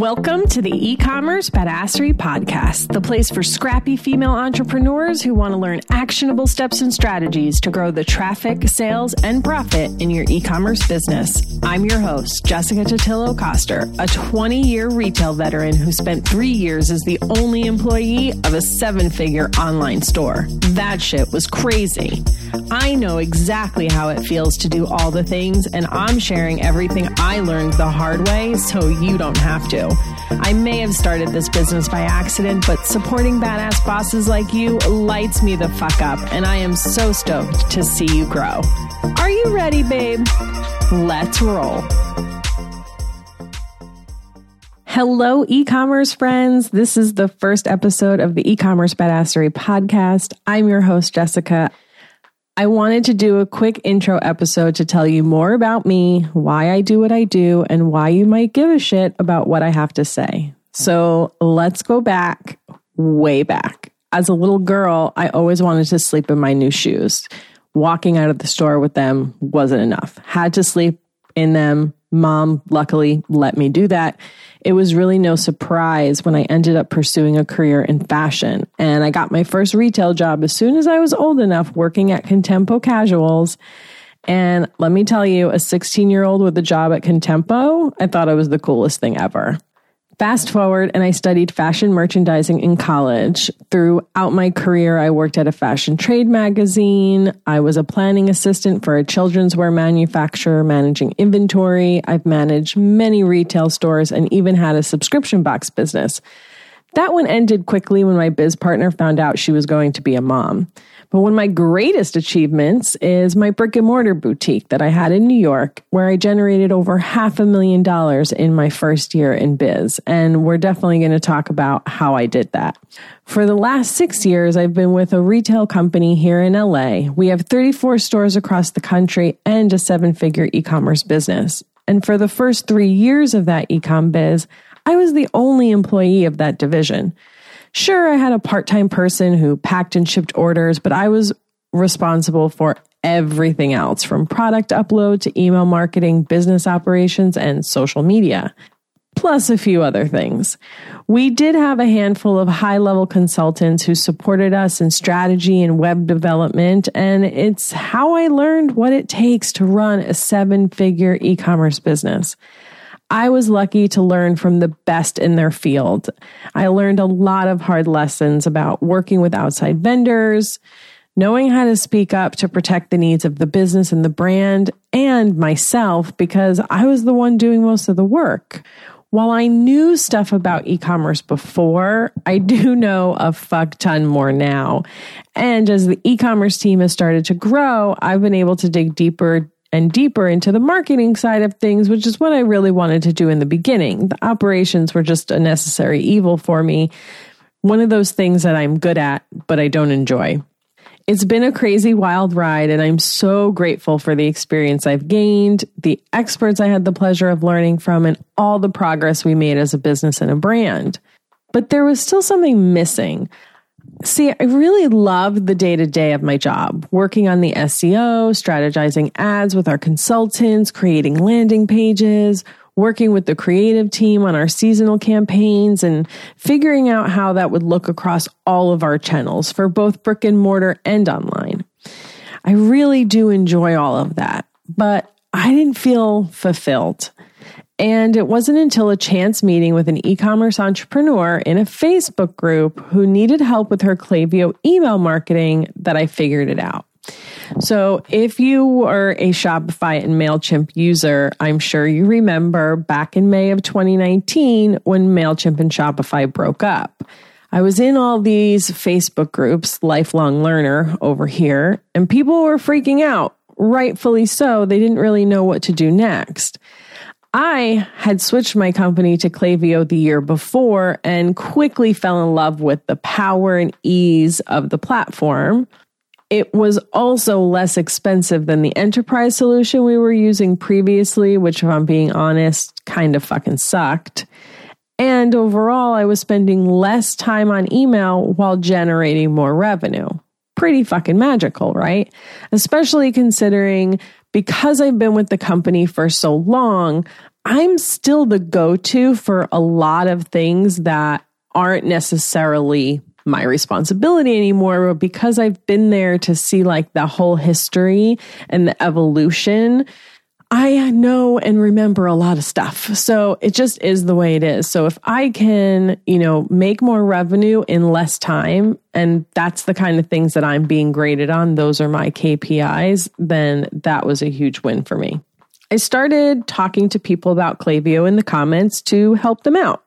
Welcome to the e commerce badassery podcast, the place for scrappy female entrepreneurs who want to learn actionable steps and strategies to grow the traffic, sales, and profit in your e commerce business. I'm your host, Jessica Totillo Coster, a 20 year retail veteran who spent three years as the only employee of a seven figure online store. That shit was crazy. I know exactly how it feels to do all the things, and I'm sharing everything I learned the hard way so you don't have to. I may have started this business by accident, but supporting badass bosses like you lights me the fuck up, and I am so stoked to see you grow. Are you ready, babe? Let's roll. Hello, e commerce friends. This is the first episode of the e commerce badassery podcast. I'm your host, Jessica. I wanted to do a quick intro episode to tell you more about me, why I do what I do, and why you might give a shit about what I have to say. So let's go back, way back. As a little girl, I always wanted to sleep in my new shoes. Walking out of the store with them wasn't enough. Had to sleep in them. Mom, luckily, let me do that it was really no surprise when I ended up pursuing a career in fashion. And I got my first retail job as soon as I was old enough working at Contempo Casuals. And let me tell you, a 16 year old with a job at Contempo, I thought it was the coolest thing ever. Fast forward, and I studied fashion merchandising in college. Throughout my career, I worked at a fashion trade magazine. I was a planning assistant for a children's wear manufacturer, managing inventory. I've managed many retail stores and even had a subscription box business. That one ended quickly when my biz partner found out she was going to be a mom. But one of my greatest achievements is my brick and mortar boutique that I had in New York, where I generated over half a million dollars in my first year in biz. And we're definitely going to talk about how I did that. For the last six years, I've been with a retail company here in LA. We have 34 stores across the country and a seven figure e commerce business. And for the first three years of that ecom biz, I was the only employee of that division. Sure, I had a part time person who packed and shipped orders, but I was responsible for everything else from product upload to email marketing, business operations, and social media, plus a few other things. We did have a handful of high level consultants who supported us in strategy and web development, and it's how I learned what it takes to run a seven figure e commerce business. I was lucky to learn from the best in their field. I learned a lot of hard lessons about working with outside vendors, knowing how to speak up to protect the needs of the business and the brand and myself because I was the one doing most of the work. While I knew stuff about e commerce before, I do know a fuck ton more now. And as the e commerce team has started to grow, I've been able to dig deeper and deeper into the marketing side of things, which is what I really wanted to do in the beginning. The operations were just a necessary evil for me. One of those things that I'm good at, but I don't enjoy. It's been a crazy wild ride, and I'm so grateful for the experience I've gained, the experts I had the pleasure of learning from, and all the progress we made as a business and a brand. But there was still something missing. See, I really love the day to day of my job, working on the SEO, strategizing ads with our consultants, creating landing pages, working with the creative team on our seasonal campaigns, and figuring out how that would look across all of our channels for both brick and mortar and online. I really do enjoy all of that, but I didn't feel fulfilled. And it wasn't until a chance meeting with an e commerce entrepreneur in a Facebook group who needed help with her Klaviyo email marketing that I figured it out. So, if you were a Shopify and MailChimp user, I'm sure you remember back in May of 2019 when MailChimp and Shopify broke up. I was in all these Facebook groups, lifelong learner over here, and people were freaking out. Rightfully so. They didn't really know what to do next. I had switched my company to Klaviyo the year before and quickly fell in love with the power and ease of the platform. It was also less expensive than the enterprise solution we were using previously, which, if I'm being honest, kind of fucking sucked. And overall, I was spending less time on email while generating more revenue. Pretty fucking magical, right? Especially considering because I've been with the company for so long, I'm still the go to for a lot of things that aren't necessarily my responsibility anymore but because I've been there to see like the whole history and the evolution I know and remember a lot of stuff. So it just is the way it is. So if I can, you know, make more revenue in less time, and that's the kind of things that I'm being graded on, those are my KPIs, then that was a huge win for me. I started talking to people about Klaviyo in the comments to help them out.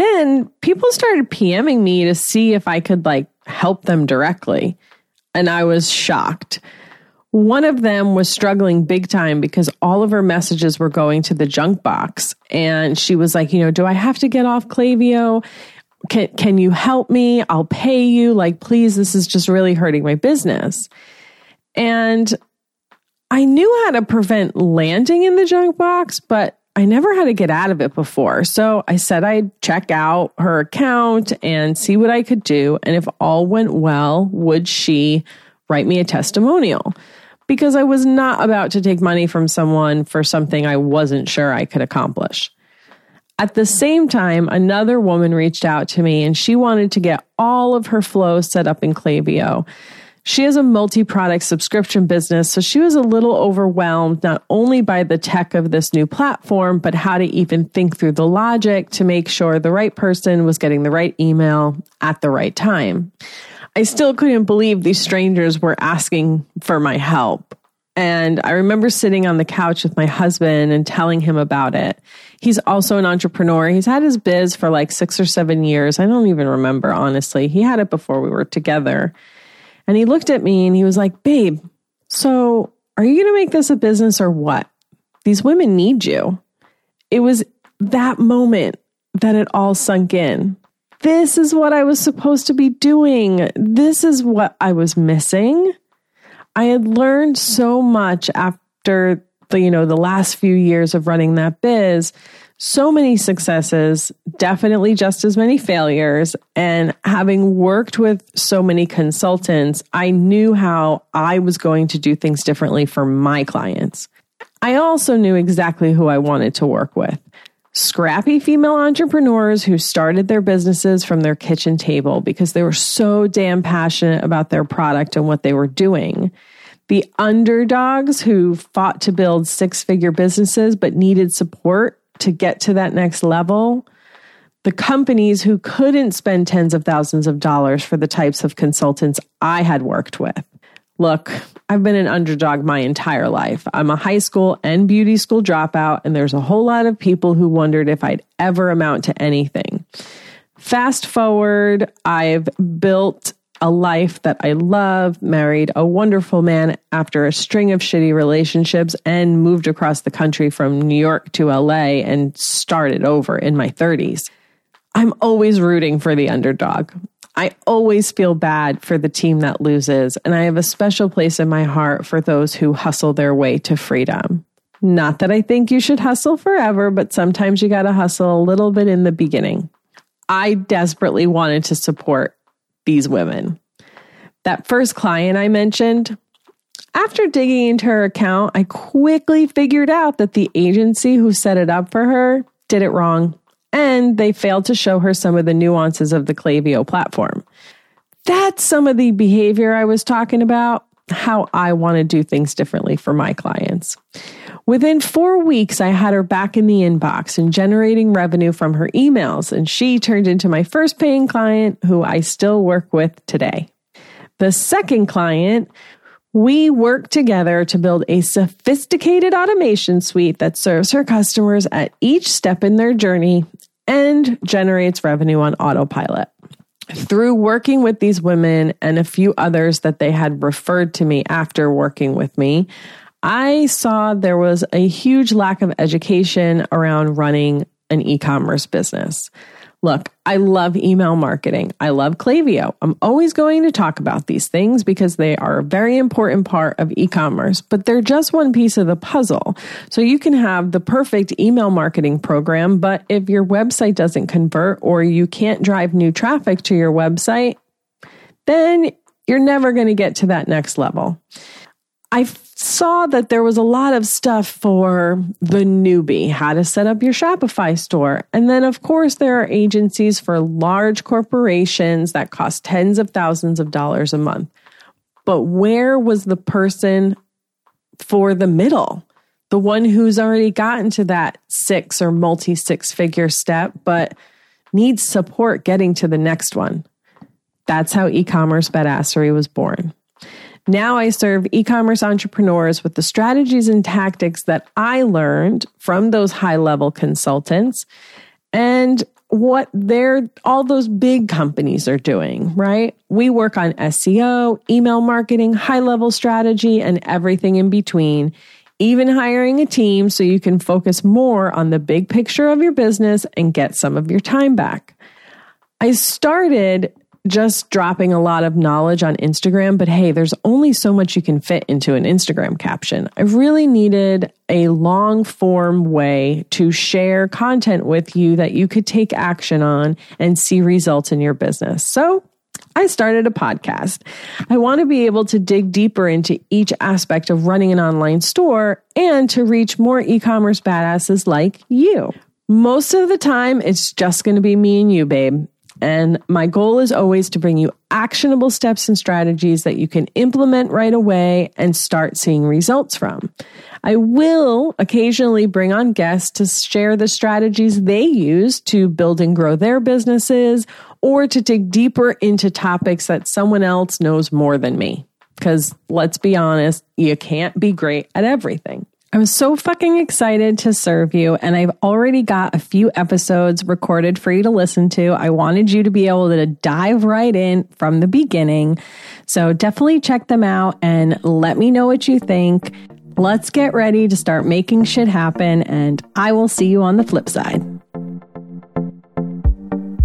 Then people started PMing me to see if I could like help them directly. And I was shocked. One of them was struggling big time because all of her messages were going to the junk box. And she was like, you know, do I have to get off Klaviyo? Can, can you help me? I'll pay you. Like, please, this is just really hurting my business. And I knew how to prevent landing in the junk box, but I never had to get out of it before. So I said I'd check out her account and see what I could do. And if all went well, would she write me a testimonial? because I was not about to take money from someone for something I wasn't sure I could accomplish. At the same time, another woman reached out to me and she wanted to get all of her flows set up in Klaviyo. She has a multi product subscription business, so she was a little overwhelmed not only by the tech of this new platform, but how to even think through the logic to make sure the right person was getting the right email at the right time. I still couldn't believe these strangers were asking for my help. And I remember sitting on the couch with my husband and telling him about it. He's also an entrepreneur. He's had his biz for like six or seven years. I don't even remember, honestly. He had it before we were together. And he looked at me and he was like, Babe, so are you going to make this a business or what? These women need you. It was that moment that it all sunk in this is what I was supposed to be doing. This is what I was missing. I had learned so much after the, you know, the last few years of running that biz. So many successes, definitely just as many failures. And having worked with so many consultants, I knew how I was going to do things differently for my clients. I also knew exactly who I wanted to work with scrappy female entrepreneurs who started their businesses from their kitchen table because they were so damn passionate about their product and what they were doing. The underdogs who fought to build six figure businesses but needed support to get to that next level. The companies who couldn't spend tens of thousands of dollars for the types of consultants I had worked with. Look, I've been an underdog my entire life. I'm a high school and beauty school dropout, and there's a whole lot of people who wondered if I'd ever amount to anything. Fast forward, I've built a life that I love, married a wonderful man after a string of shitty relationships, and moved across the country from New York to LA and started over in my 30s. I'm always rooting for the underdog. I always feel bad for the team that loses, and I have a special place in my heart for those who hustle their way to freedom. Not that I think you should hustle forever, but sometimes you got to hustle a little bit in the beginning. I desperately wanted to support these women. That first client I mentioned, after digging into her account, I quickly figured out that the agency who set it up for her did it wrong and they failed to show her some of the nuances of the Klaviyo platform. That's some of the behavior I was talking about, how I want to do things differently for my clients. Within four weeks, I had her back in the inbox and generating revenue from her emails, and she turned into my first paying client who I still work with today. The second client we worked together to build a sophisticated automation suite that serves her customers at each step in their journey and generates revenue on autopilot. Through working with these women and a few others that they had referred to me after working with me, I saw there was a huge lack of education around running an e commerce business. Look, I love email marketing. I love Klaviyo. I'm always going to talk about these things because they are a very important part of e commerce, but they're just one piece of the puzzle. So you can have the perfect email marketing program, but if your website doesn't convert or you can't drive new traffic to your website, then you're never going to get to that next level. I saw that there was a lot of stuff for the newbie, how to set up your Shopify store. And then, of course, there are agencies for large corporations that cost tens of thousands of dollars a month. But where was the person for the middle? The one who's already gotten to that six or multi six figure step, but needs support getting to the next one. That's how e commerce badassery was born. Now I serve e commerce entrepreneurs with the strategies and tactics that I learned from those high level consultants and what they're all those big companies are doing, right? We work on SEO, email marketing, high level strategy, and everything in between, even hiring a team so you can focus more on the big picture of your business and get some of your time back. I started just dropping a lot of knowledge on Instagram, but hey, there's only so much you can fit into an Instagram caption. I really needed a long form way to share content with you that you could take action on and see results in your business. So I started a podcast. I want to be able to dig deeper into each aspect of running an online store and to reach more e commerce badasses like you. Most of the time, it's just going to be me and you, babe. And my goal is always to bring you actionable steps and strategies that you can implement right away and start seeing results from. I will occasionally bring on guests to share the strategies they use to build and grow their businesses or to dig deeper into topics that someone else knows more than me. Because let's be honest, you can't be great at everything. I'm so fucking excited to serve you, and I've already got a few episodes recorded for you to listen to. I wanted you to be able to dive right in from the beginning. So definitely check them out and let me know what you think. Let's get ready to start making shit happen, and I will see you on the flip side.